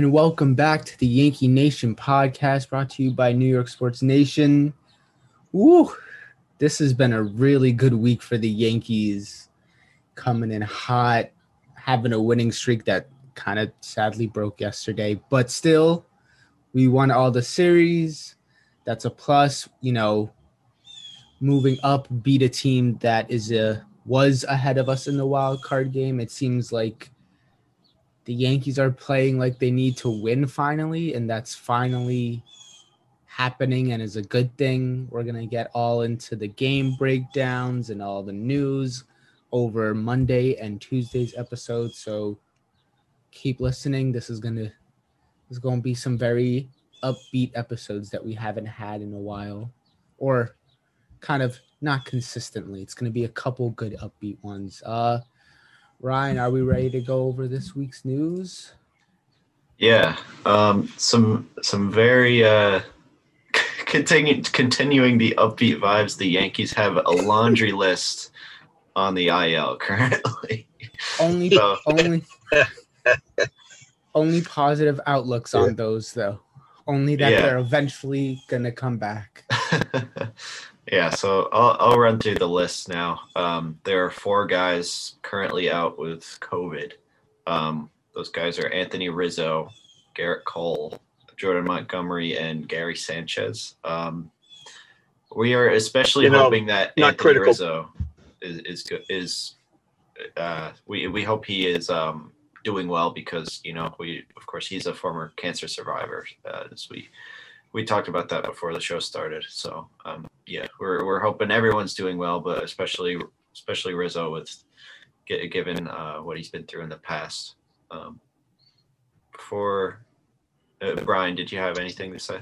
and welcome back to the Yankee Nation podcast brought to you by New York Sports Nation. Woo! This has been a really good week for the Yankees, coming in hot, having a winning streak that kind of sadly broke yesterday, but still, we won all the series. That's a plus. You know, moving up, beat a team that is a was ahead of us in the wild card game. It seems like the Yankees are playing like they need to win finally, and that's finally happening and is a good thing. We're going to get all into the game breakdowns and all the news over Monday and Tuesday's episode. So keep listening. This is going to is going to be some very upbeat episodes that we haven't had in a while or kind of not consistently. It's going to be a couple good upbeat ones. Uh Ryan, are we ready to go over this week's news? Yeah, um, some some very uh, continuing continuing the upbeat vibes. The Yankees have a laundry list on the IL currently. Only so. only only positive outlooks on those though. Only that yeah. they're eventually gonna come back. Yeah, so I'll, I'll run through the list now. Um, there are four guys currently out with COVID. Um, those guys are Anthony Rizzo, Gerrit Cole, Jordan Montgomery, and Gary Sanchez. Um, we are especially you know, hoping that Anthony critical. Rizzo is is good. Is uh, we we hope he is um, doing well because you know we of course he's a former cancer survivor uh, as we we talked about that before the show started. So um, yeah, we're we're hoping everyone's doing well, but especially especially Rizzo with given uh, what he's been through in the past. Um, for uh, Brian, did you have anything to say?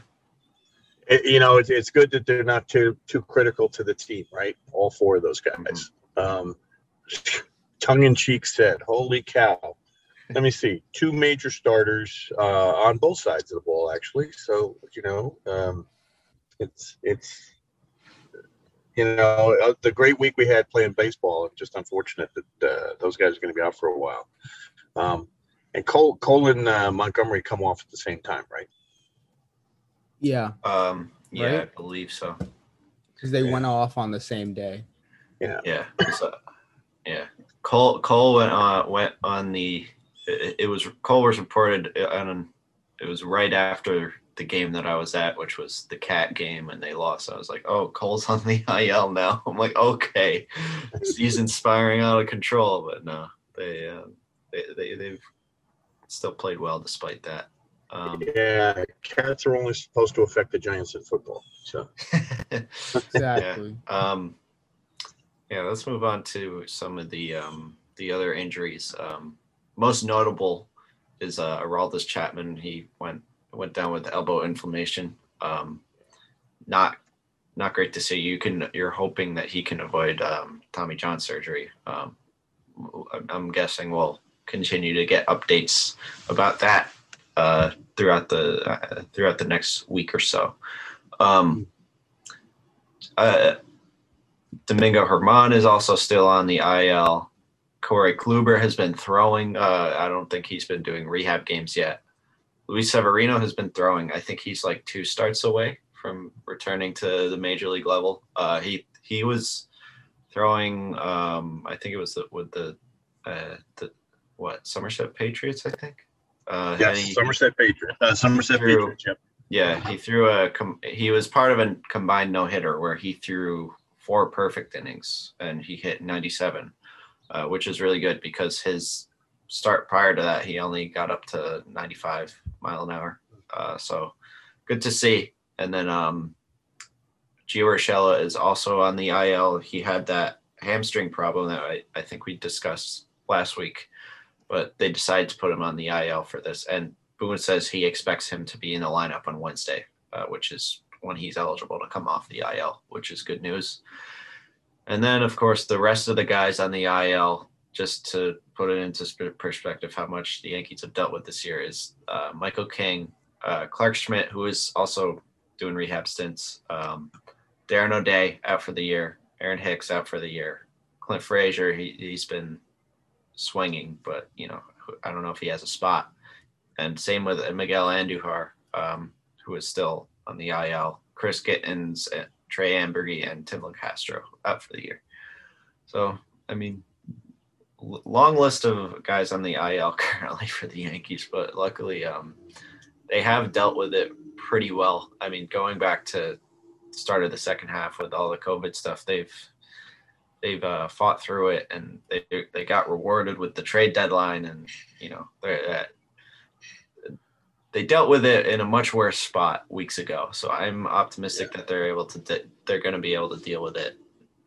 It, you know, it's, it's good that they're not too too critical to the team, right? All four of those guys. Mm-hmm. Um, tongue in cheek said, "Holy cow!" let me see, two major starters uh, on both sides of the ball, actually. So you know, um, it's it's you know uh, the great week we had playing baseball. Just unfortunate that uh, those guys are going to be out for a while. Um, and Cole, Cole and uh, Montgomery come off at the same time, right? Yeah. Um, yeah, right? I believe so. Because they yeah. went off on the same day. Yeah. Yeah. So, yeah. Cole Cole went on went on the it, it was Cole was reported on it was right after the game that I was at, which was the cat game, and they lost. I was like, "Oh, Cole's on the IL now." I'm like, "Okay, he's inspiring out of control." But no, they uh, they, they they've still played well despite that. Um, yeah, cats are only supposed to affect the Giants in football. So exactly. Yeah. Um, yeah, let's move on to some of the um, the other injuries. Um, most notable is uh, Aroldis Chapman. He went went down with elbow inflammation. Um, not not great to see. You can you're hoping that he can avoid um, Tommy John surgery. Um, I'm guessing we'll continue to get updates about that uh, throughout the uh, throughout the next week or so. Um, uh, Domingo Germán is also still on the IL. Corey Kluber has been throwing. Uh, I don't think he's been doing rehab games yet. Luis Severino has been throwing. I think he's like two starts away from returning to the major league level. Uh, he he was throwing. Um, I think it was the, with the uh, the what Somerset Patriots. I think. Uh, yes, he, Somerset Patriots. Uh, Somerset threw, Patriots. Yep. Yeah, he threw a. he was part of a combined no hitter where he threw four perfect innings and he hit 97 uh, which is really good because his start prior to that, he only got up to 95 mile an hour. Uh, so good to see. And then um, Gio Urshela is also on the IL. He had that hamstring problem that I, I think we discussed last week, but they decided to put him on the IL for this. And Boone says he expects him to be in the lineup on Wednesday, uh, which is when he's eligible to come off the IL, which is good news. And then, of course, the rest of the guys on the IL, just to put it into perspective, how much the Yankees have dealt with this year is uh, Michael King, uh, Clarke Schmidt, who is also doing rehab stints, um, Darren O'Day out for the year, Aaron Hicks out for the year, Clint Frazier, he, he's been swinging, but, you know, I don't know if he has a spot. and same with Miguel Andujar, um, who is still on the IL. Chris Gittens, uh, Trey Amburgey, and Tim Castro out for the year. So, I mean, long list of guys on the IL currently for the Yankees, but luckily, um, they have dealt with it pretty well. I mean, going back to start of the second half with all the COVID stuff, they've they've uh, fought through it and they they got rewarded with the trade deadline, and you know they they dealt with it in a much worse spot weeks ago. So I'm optimistic yeah. that they're able to de- they're going to be able to deal with it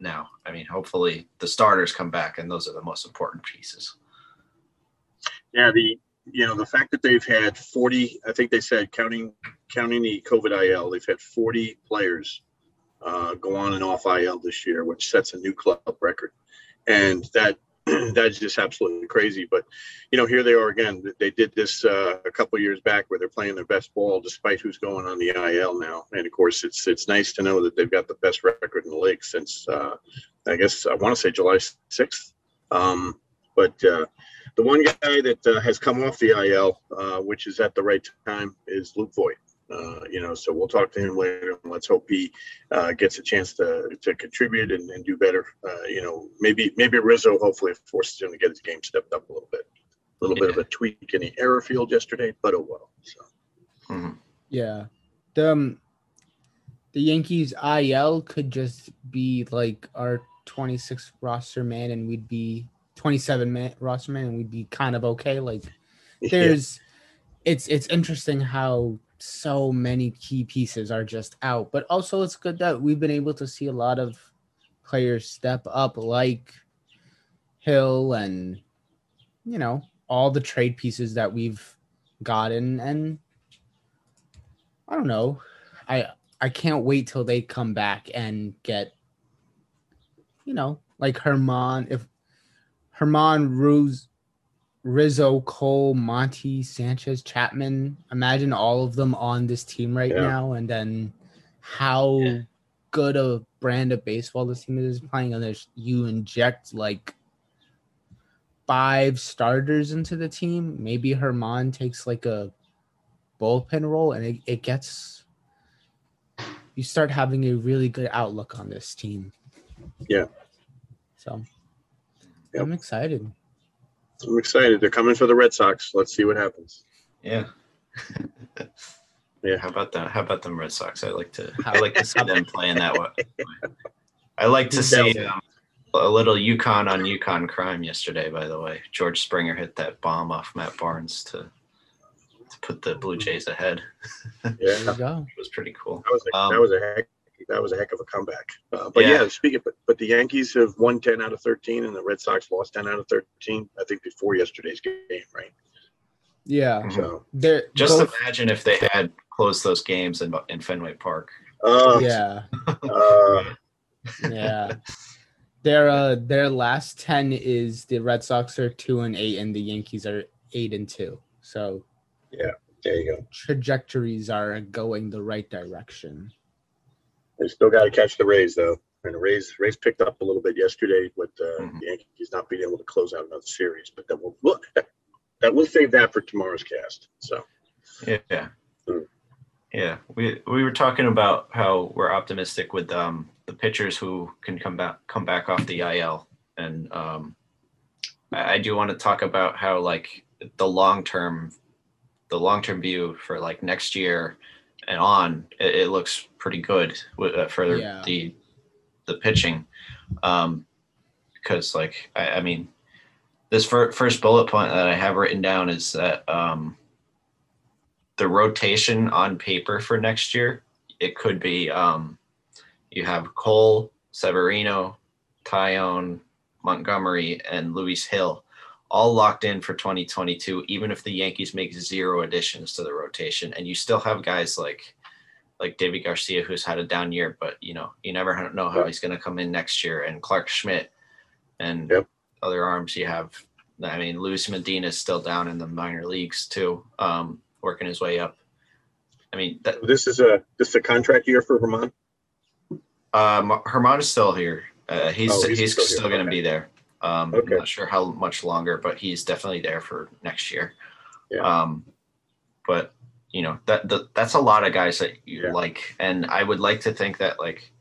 now. I mean, hopefully the starters come back, and those are the most important pieces. Yeah, the you know the fact that they've had 40 i think they said counting counting the covid il they've had 40 players uh, go on and off il this year which sets a new club record and that that's just absolutely crazy but you know here they are again. They did this uh, a couple years back where they're playing their best ball despite who's going on the il now. And of course it's it's nice to know that they've got the best record in the league since uh, i guess i want to say july 6th um, but uh, the one guy that uh, has come off the IL, uh, which is at the right time, is Luke Voit. Uh, you know, so we'll talk to him later. And let's hope he uh, gets a chance to to contribute and, and do better. Uh, you know, maybe maybe Rizzo hopefully forces him to get his game stepped up a little bit. A little yeah. bit of a tweak in the error field yesterday, but oh well. So. Mm-hmm. Yeah, the um, the Yankees IL could just be like our 26th roster man, and we'd be 27 man roster man and we'd be kind of okay. Like there's yeah. it's it's interesting how so many key pieces are just out, but also it's good that we've been able to see a lot of players step up like Hill and you know all the trade pieces that we've gotten and I don't know. I I can't wait till they come back and get you know like Germán. if Germán Ruz, Rizzo, Cole, Monty, Sanchez, Chapman. Imagine all of them on this team right yeah. now, and then how yeah. good a brand of baseball this team is playing. And there's you inject like five starters into the team. Maybe Germán takes like a bullpen role, and it, it gets you start having a really good outlook on this team. Yeah. So Yep. I'm excited. I'm excited. They're coming for the Red Sox. Let's see what happens. Yeah. yeah. How about that? How about them Red Sox? I like to. I like to see them playing that way. I like to see um, a little UConn on UConn crime yesterday. By the way, George Springer hit that bomb off Matt Barnes to to put the Blue Jays ahead. Yeah, it was pretty cool. That was a, um, that was a heck that was a heck of a comeback. Uh, but yeah. yeah, speaking, but but the Yankees have won ten out of thirteen, and the Red Sox lost ten out of thirteen. I think before yesterday's game, right? Yeah. Mm-hmm. So They're just both... imagine if they had closed those games in in Fenway Park. Uh, yeah. uh, yeah. Their uh their last ten is the Red Sox are two and eight, and the Yankees are eight and two. So yeah, there you go. Trajectories are going the right direction. They still got to catch the Rays though, and the Rays Rays picked up a little bit yesterday with uh, mm-hmm. the Yankees not being able to close out another series. But then we'll look that we'll save that for tomorrow's cast. So yeah. Mm. Yeah, we we were talking about how we're optimistic with um, the pitchers who can come back come back off the IL, and um, I, I do want to talk about how like the long term, the long term view for like next year and on, it, it looks pretty good with, uh, for yeah. the the pitching. Um, because like I, I mean, this fir- first bullet point that I have written down is that um, the rotation on paper for next year it could be um, you have Cole, Severino, Taillon, Montgomery, and Luis Gil all locked in for 2022, even if the Yankees make zero additions to the rotation, and you still have guys like like David Garcia who's had a down year, but you know you never know how he's going to come in next year, and Clarke Schmidt and yep. other arms you have. I mean, Luis Medina is still down in the minor leagues too, um, working his way up. I mean, that, this is a this is a contract year for Germán. Um, Germán is still here. Uh, he's, oh, he's, he's still, still going to be there. Um, okay. I'm not sure how much longer, but he's definitely there for next year. Yeah. Um, but you know that, that that's a lot of guys that you Yeah. like, and I would like to think that like,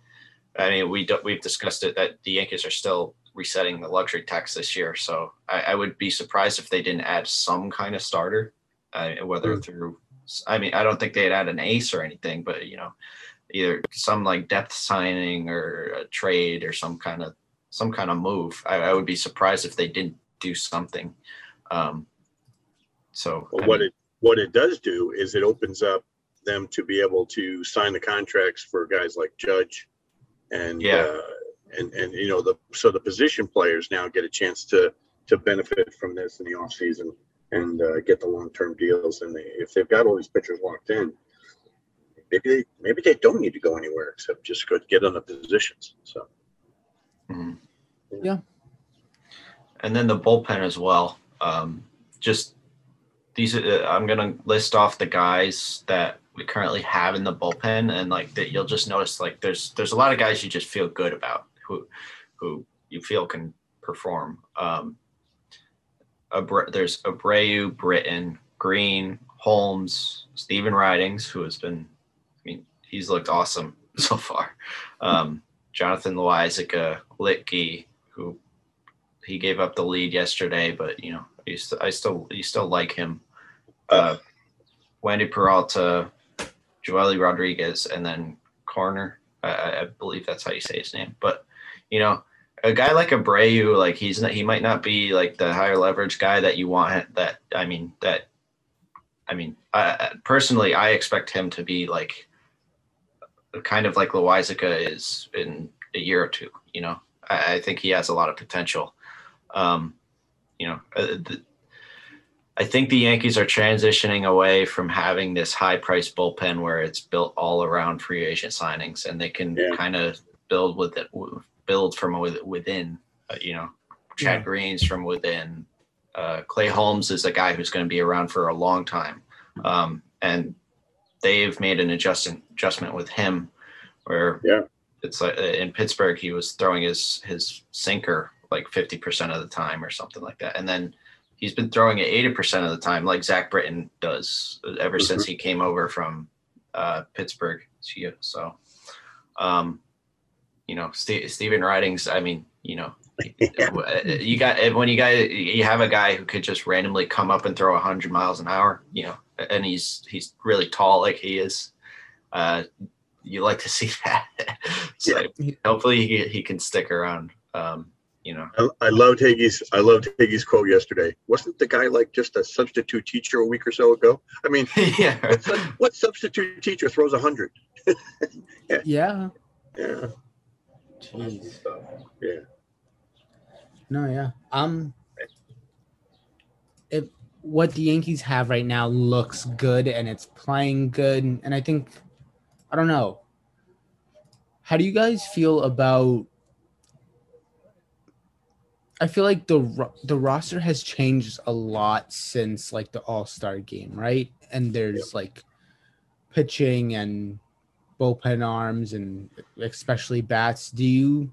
I mean, we do, we've discussed it that the Yankees are still resetting the luxury tax this year, so I, I would be surprised if they didn't add some kind of starter, uh, whether Mm. through. I mean, I don't think they'd add an ace or anything, but you know, either some like depth signing or a trade or some kind of some kind of move. I, I would be surprised if they didn't do something. Um, so Well, what mean, it what it does do is it opens up them to be able to sign the contracts for guys like Judge, and Yeah. uh, and and you know the so the position players now get a chance to to benefit from this in the off season and uh, get the long term deals. And they, if they've got all these pitchers locked in, maybe they maybe they don't need to go anywhere except just go get on the positions. So mhm. Yeah. And then the bullpen as well. Um, just these, uh, I'm gonna list off the guys that we currently have in the bullpen, and like that, you'll just notice like there's there's a lot of guys you just feel good about who who you feel can perform. Um, Abra- there's Abreu, Britton, Green, Holmes, Stephen Ridings, who has been, I mean, he's looked awesome so far. Um, Jonathan Loáisiga, Luetge, who he gave up the lead yesterday, but you know, I, st- I still, you still like him. Uh, Wandy Peralta, Joely Rodriguez, and then Koerner. I- I, believe that's how you say his name. But you know, a guy like Abreu, like he's not, he might not be like the higher leverage guy that you want. That I mean, that I mean, I, personally, I expect him to be like kind of like Loáisiga is in a year or two. You know, I, I think he has a lot of potential. Um, you know, uh, the, I think the Yankees are transitioning away from having this high price bullpen where it's built all around free agent signings, and they can Yeah. kind of build with it, build from within. Uh, you know, Chad Yeah. Green's from within. Uh, Clay Holmes is a guy who's going to be around for a long time, um, and they've made an adjustment adjustment with him, where Yeah. It's like uh, in Pittsburgh he was throwing his his sinker like fifty percent of the time or something like that, and then he's been throwing it eighty percent of the time, like Zach Britton does ever Mhm. since he came over from uh, Pittsburgh. So, um, you know, Ste Stephen Ridings. I mean, you know, uh, you got when you got you have a guy who could just randomly come up and throw 100 miles an hour you know and he's he's really tall like he is uh you like to see that so Yeah. hopefully he, he can stick around um you know I, I loved Higgy's. I loved Higgy's quote yesterday. Wasn't the guy like just a substitute teacher a week or so ago? I mean, yeah what, what substitute teacher throws a hundred? Yeah. Yeah. Jeez. Yeah. No, yeah. Um if what the Yankees have right now looks good and it's playing good and I think I don't know. How do you guys feel about I feel like the the roster has changed a lot since like the All-Star game, right? And there's like pitching and bullpen arms and especially bats. Do you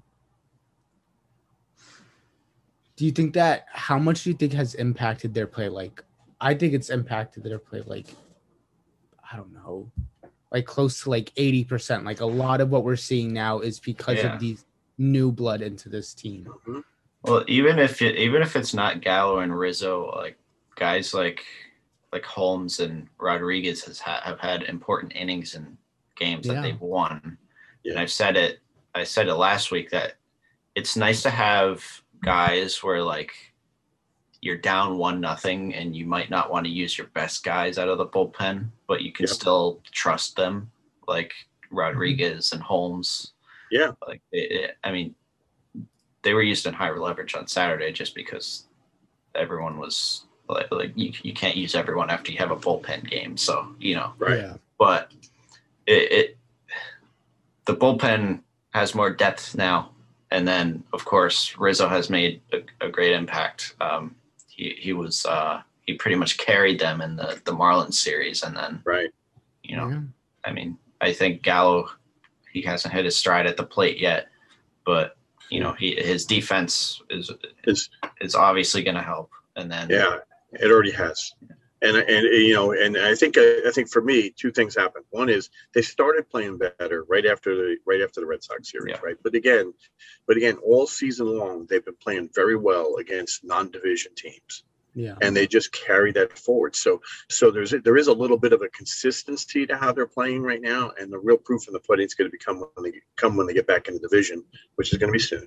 do you think that how much do you think has impacted their play? Like, I think it's impacted their play. Like, I don't know, like close to like eighty percent. Like a lot of what we're seeing now is because Yeah. of these new blood into this team. Mhm. well even if it, even if it's not gallo and rizzo like guys like like holmes and rodriguez has ha- have had important innings in games Yeah. that they've won and Yeah. i've said it i said it last week that it's nice to have guys where like you're down one nothing and you might not want to use your best guys out of the bullpen but you can Yep. still trust them like rodriguez and holmes Yeah. like it, it- i mean they were used in higher leverage on saturday just because everyone was like, like you, you can't use everyone after you have a bullpen game so you know Right. Yeah. but it, it the bullpen has more depth now and then of course rizzo has made a, a great impact um, he, he was uh, he pretty much carried them in the the marlins series and then Right. you know Yeah. I mean, I think Gallo, he hasn't hit his stride at the plate yet, but you know, he his defense is It's- is obviously going to help. And then Yeah. It already has. And and you know, and I think uh, I think for me, two things happened. One is they started playing better right after the right after the Red Sox series, Yeah. right? But again, but again, all season long they've been playing very well against non-division teams, Yeah. and they just carry that forward. So so there's there is a little bit of a consistency to how they're playing right now, and the real proof in the pudding is going to become when they come when they get back in the division, which is going to be soon.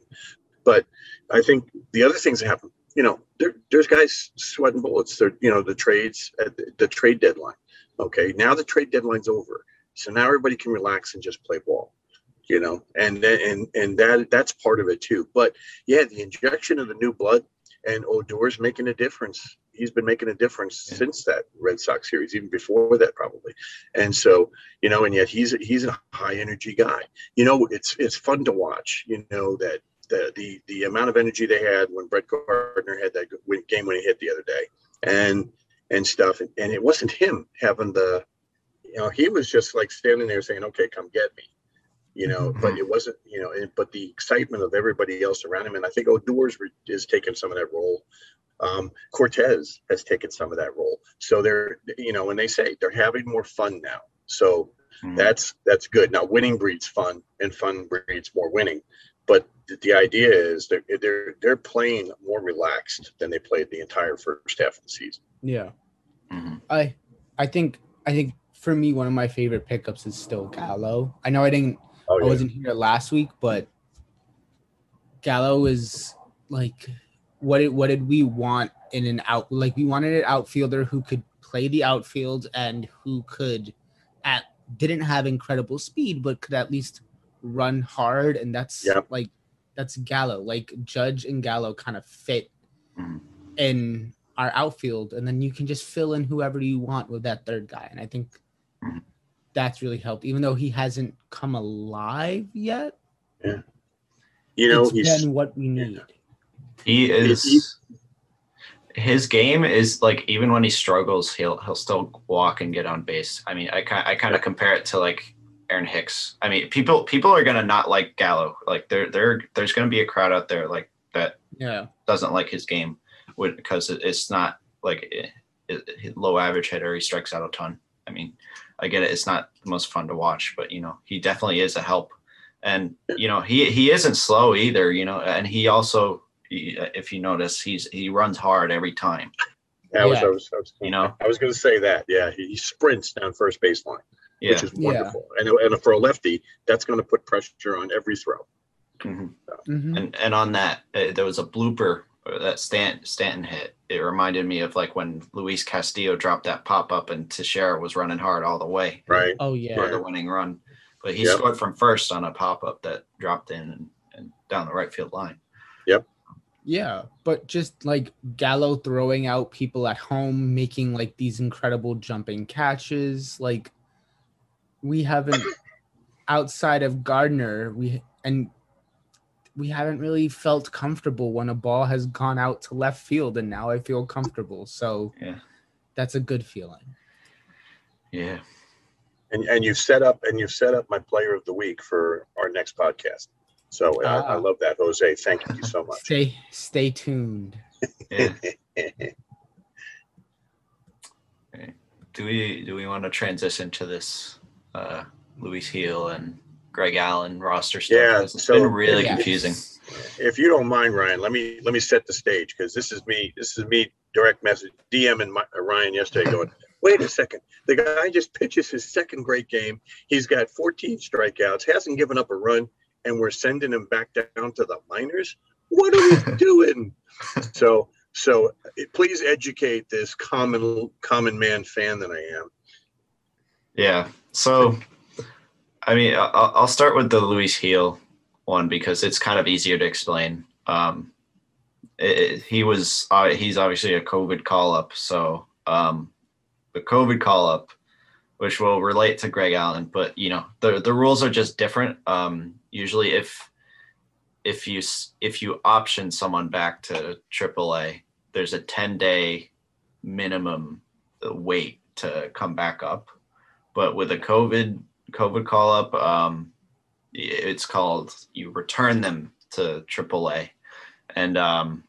But I think the other things that happen, you know, there, there's guys sweating bullets. They're, you know, the trades at the, the trade deadline. Okay, now the trade deadline's over, so now everybody can relax and just play ball. You know, and and and that that's part of it too. But yeah, the injection of the new blood and Odor's making a difference. He's been making a difference Yeah. since that Red Sox series, even before that probably. And so, you know, and yet he's he's a high energy guy. You know, it's it's fun to watch. You know that the the the amount of energy they had when Brett Gardner had that game when he hit the other day, and and stuff, and, and it wasn't him having the, you know, he was just like standing there saying, "Okay, come get me," you know. But it wasn't, you know, and, but the excitement of everybody else around him, and I think Odors is taking some of that role. Um, Cortes has taken some of that role, so they're, you know, when they say they're having more fun now, so Mhm. that's that's good. Now winning breeds fun, and fun breeds more winning. But the, the idea is they're they're they're playing more relaxed than they played the entire first half of the season. Yeah. Mhm. I I think I think for me one of my favorite pickups is still Gallo. I know I didn't Oh I wasn't here last week, but Gallo is like what did what did we want in an out like we wanted an outfielder who could play the outfield and who could at didn't have incredible speed but could at least run hard and that's Yep. like that's Gallo. Like Judge and Gallo kind of fit Mhm. in our outfield and then you can just fill in whoever you want with that third guy and I think Mhm. that's really helped even though he hasn't come alive yet Yeah, you know it's he's been what we need. He he- is. His game is like even when he struggles, he'll he'll still walk and get on base. I mean, I kind I kind of compare it to like Aaron Hicks. I mean, people people are gonna not like Gallo. Like there there there's gonna be a crowd out there like that Yeah, doesn't like his game, would because it, it's not like it, it, low average hitter. He strikes out a ton. I mean, I get it. It's not the most fun to watch, but you know, he definitely is a help. And you know, he he isn't slow either. You know, and he also, if you notice, he's he runs hard every time. I was, Yeah. I was, I was, You know, I was going to say that. Yeah, he, he sprints down first baseline, yeah. which is Yeah. wonderful. And and for a lefty, that's going to put pressure on every throw. Mhm. Mhm. And and on that, uh, there was a blooper uh, that Stan, Stanton hit. It reminded me of like when Luis Castillo dropped that pop up and Teixeira was running hard all the way. Right. oh yeah. for the winning run. But he Yep. scored from first on a pop up that dropped in and, and down the right field line. Yep. Yeah. But just like Gallo throwing out people at home, making like these incredible jumping catches, like we haven't outside of Gardner, we and we haven't really felt comfortable when a ball has gone out to left field, and now I feel comfortable. So Yeah. that's a good feeling. Yeah. And and you've set up and you've set up my player of the week for our next podcast. So I, I Ah. love that, Jose. Thank you so much. Stay stay tuned. Yeah. do we do we want to transition to this uh Luis Gil and Greg Allen roster stuff? Yeah, It's so- been really Yeah. confusing. if you don't mind, Ryan, let me let me set the stage because this is me. This is me direct message DM and Ryan yesterday going. Wait a second. The guy just pitches his second great game. He's got 14 strikeouts, hasn't given up a run, and we're sending him back down to the minors. What are we doing? So, so uh, please educate this common common man fan that I am. Yeah. So, I mean, I'll, start with the Luis Gil one because it's kind of easier to explain. Um, it, he was uh, he's obviously a COVID call up, so um, the COVID call up, which will relate to Greg Allen, but you know the the rules are just different. Um, usually, if if you if you option someone back to AAA, there's a ten day minimum wait to come back up but with a COVID COVID call up, um, it's called you return them to AAA, and um,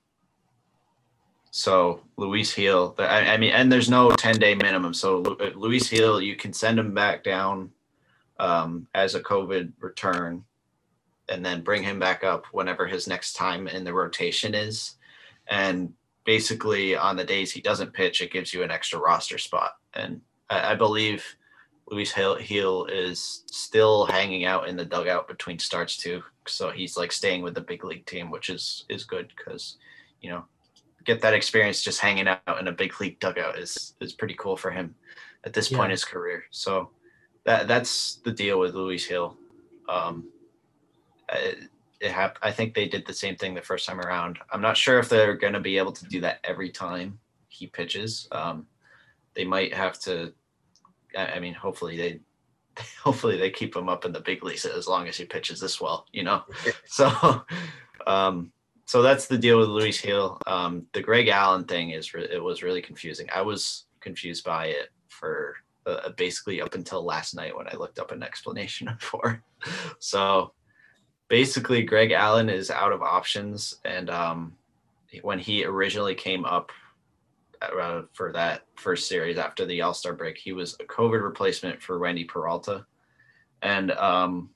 so Luis Gil, I, I, mean, and there's no 10 day minimum. So Luis Gil, you can send him back down um, as a COVID return and then bring him back up whenever his next time in the rotation is. And basically, on the days he doesn't pitch, it gives you an extra roster spot. And I, I believe Luis Gil is still hanging out in the dugout between starts too. So he's like staying with the big league team, which is is good because you know get that experience just hanging out in a big league dugout is is pretty cool for him at this yeah. point in his career. So that that's the deal with Luis Gil. Um, it, it hap- I think they did the same thing the first time around. I'm not sure if they're going to be able to do that every time he pitches. Um, they might have to. I, I mean, hopefully they hopefully they keep him up in the big leagues as long as he pitches this well, you know. so, um, so that's the deal with Luis Gil. Um, the Greg Allen thing is re- it was really confusing. I was confused by it for uh, basically up until last night when I looked up an explanation for. so basically, Greg Allen is out of options, and um, when he originally came up uh, for that first series after the All Star break, he was a COVID replacement for Wandy Peralta, and um,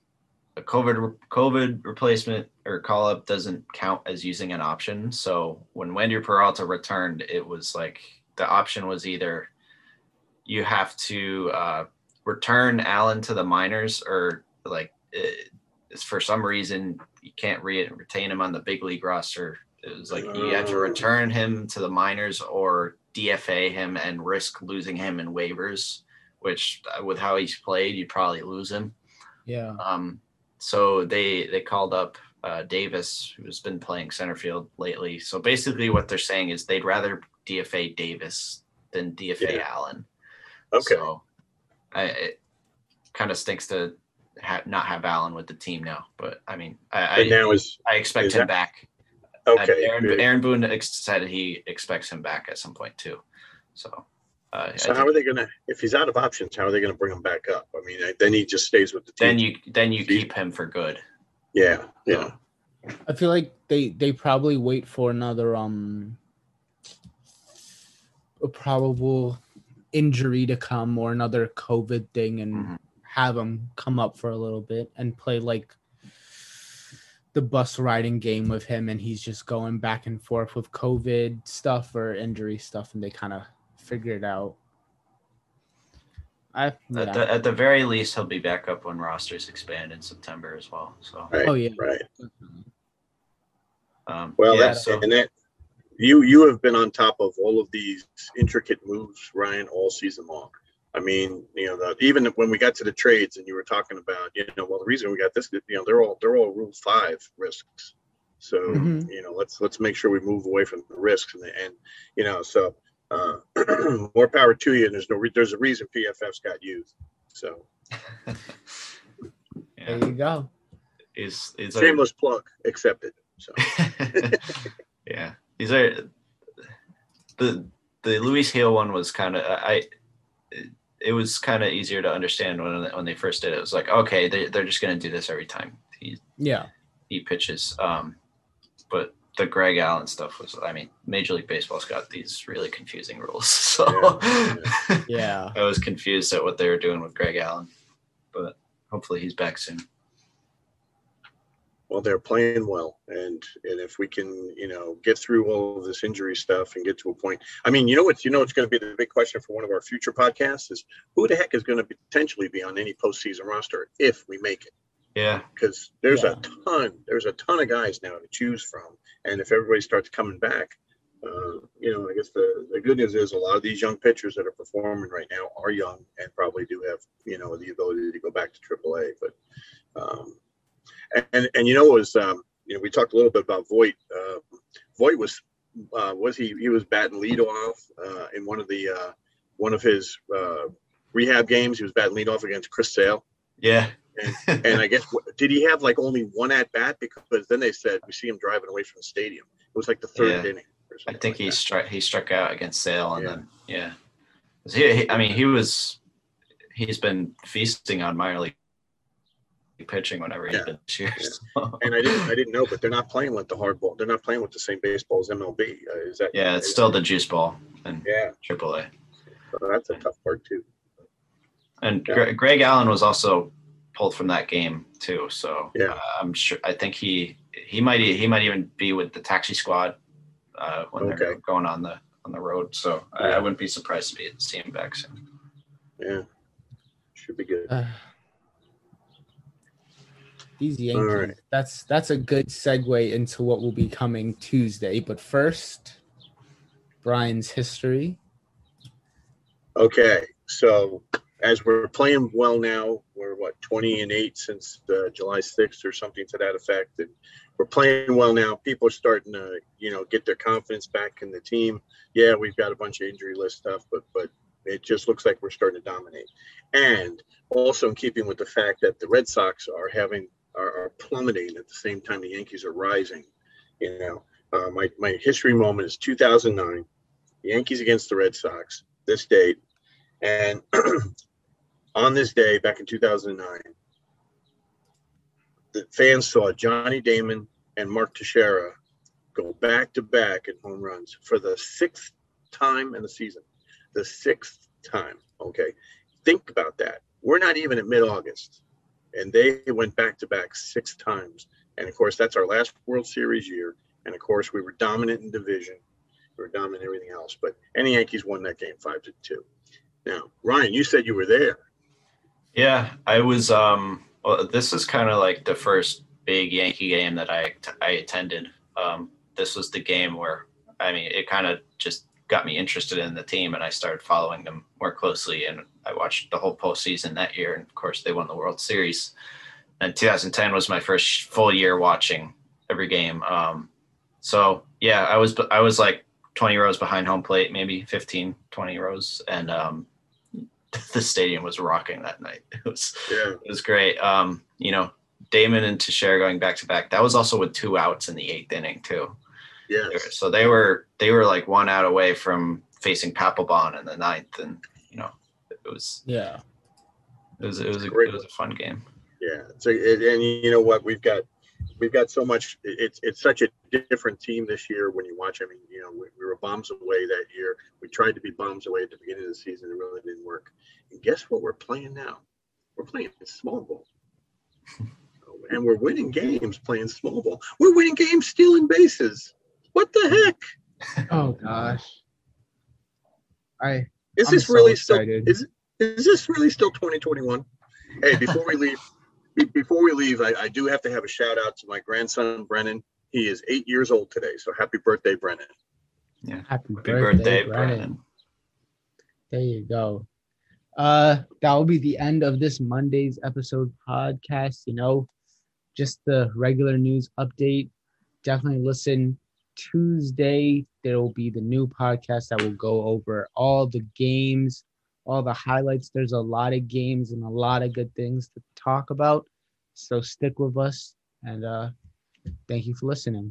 a COVID COVID replacement or call up doesn't count as using an option. So when Wandy Peralta returned, it was like the option was either you have to uh, return Allen to the minors, or like it, for some reason you can't re- retain him on the big league roster. It was like you had to oh. return him to the minors or DFA him and risk losing him in waivers, which uh, with how he's played, you'd probably lose him. Yeah. Um. So they they called up uh, Davis, who's been playing center field lately. So basically, what they're saying is they'd rather DFA Davis than DFA yeah. Allen. Okay. So I, it kind of stinks to ha- not have Allen with the team now, but I mean, I, I now is I expect is him that, back. Okay. Aaron, Aaron Boone said he expects him back at some point too. So. Uh, so how are they gonna? If he's out of options, how are they gonna bring him back up? I mean, then he just stays with the team. Then you then you keep him for good. Yeah, yeah. I feel like they they probably wait for another um a probable injury to come or another COVID thing and mm-hmm. have him come up for a little bit and play like the bus riding game with him and he's just going back and forth with COVID stuff or injury stuff and they kind of figure it out. I, yeah. at, the, at the very least, he'll be back up when rosters expand in September as well. So, right, oh yeah, right. Um, well, yeah, that's so, and that you you have been on top of all of these intricate moves, Ryan, all season long. I mean, you know, the, even when we got to the trades and you were talking about, you know, well, the reason we got this, you know, they're all they're all Rule Five risks. So mm-hmm. you know, let's let's make sure we move away from the risks and the, and you know, so uh, more power to you. And there's no re- there's a reason PFF's got used. So yeah. there you go. Is is shameless a, plug accepted. So yeah, these are the the Luis Gil one was kind of I. It was kind of easier to understand when when they first did it. It was like, okay, they they're just gonna do this every time. He, yeah, he pitches. Um, but the Greg Allen stuff was, I mean, Major League Baseball's got these really confusing rules. So yeah, yeah. I was confused at what they were doing with Greg Allen, but hopefully he's back soon. Well, they're playing well, and and if we can, you know, get through all of this injury stuff and get to a point, I mean, you know what, you know, it's going to be the big question for one of our future podcasts is who the heck is going to potentially be on any postseason roster if we make it. Yeah. Because there's yeah. a ton, there's a ton of guys now to choose from. And if everybody starts coming back, uh, you know, I guess the, the good news is a lot of these young pitchers that are performing right now are young and probably do have, you know, the ability to go back to AAA. But, um, and, and you know, it was, um, you know, we talked a little bit about Voit. Uh, Voit was, uh, was he, he was batting leadoff uh, in one of the, uh, one of his uh, rehab games. He was batting lead off against Chris Sale. Yeah. And, and I guess did he have like only one at bat? Because then they said we see him driving away from the stadium. It was like the third yeah. inning. I think like he that. struck he struck out against Sale and yeah. then yeah. He, he, I mean, he was he's been feasting on minor league pitching whenever he's Yeah. been this year. Yeah. so- And I didn't, I didn't know, but they're not playing with the hard ball. They're not playing with the same baseball as MLB. Uh, is that? yeah, it's still the juice ball in Yeah, AAA. so that's a tough part too. And Yeah. Gre- Greg Allen was also pulled from that game too. So Yeah. uh, I'm sure. I think he he might he might even be with the taxi squad uh, when they're going on the on the road. So I, Yeah. I wouldn't be surprised to be seeing him back soon. Yeah, should be good. These Yankees. right. That's that's a good segue into what will be coming Tuesday. But first, Brian's history. Okay, so as we're playing well now, we're what twenty and eight since uh, July sixth or something to that effect, and we're playing well now. People are starting to, you know, get their confidence back in the team. Yeah, we've got a bunch of injury list stuff, but but it just looks like we're starting to dominate. And also in keeping with the fact that the Red Sox are having plummeting at the same time the Yankees are rising. You know, uh, my my history moment is 2009, Yankees against the Red Sox. This date. And on this day, back in 2009, the fans saw Johnny Damon and Mark Teixeira go back to back in home runs for the sixth time in the season. The sixth time. Okay. Think about that. We're not even at mid August. And they went back to back six times. And of course, that's our last World Series year. And of course, we were dominant in division. We were dominant in everything else. But any Yankees won that game five to two. Now, Ryan, you said you were there. Yeah, I was. Um, well, this is kind of like the first big Yankee game that I I attended. Um, this was the game where I mean, it kind of just got me interested in the team, and I started following them more closely. And I watched the whole postseason that year, and of course, they won the World Series. And 2010 was my first full year watching every game. Um, so yeah, I was I was like 20 rows behind home plate, maybe 15, 20 rows, and um, the stadium was rocking that night. It was Yeah. it was great. Um, you know, Damon and Teixeira going back to back. That was also with two outs in the eighth inning too. Yes. So they were they were like one out away from facing Papelbon in the ninth, and you know, it was Yeah. it was it was a, Great. it was a fun game. Yeah. So, it, and you know what? We've got we've got so much. It's it's such a different team this year. When you watch, I mean, you know, we, we were bombs away that year. We tried to be bombs away at the beginning of the season. It really didn't work. And guess what? We're playing now. We're playing small ball. And we're winning games playing small ball. We're winning games stealing bases. What the heck? Oh gosh. I Is I'm this so really excited. still is is this really still 2021? Hey, before we leave, before we leave, I, I do have to have a shout out to my grandson Brennan. He is eight years old today, so happy birthday, Brennan. happy Happy birthday, birthday, Brian. Brennan. There you go. Uh, that will be the end of this Monday's episode podcast. You know, just the regular news update. Definitely listen Tuesday. There will be the new podcast that will go over all the games, all the highlights. There's a lot of games and a lot of good things to talk about. So stick with us and uh, thank you for listening.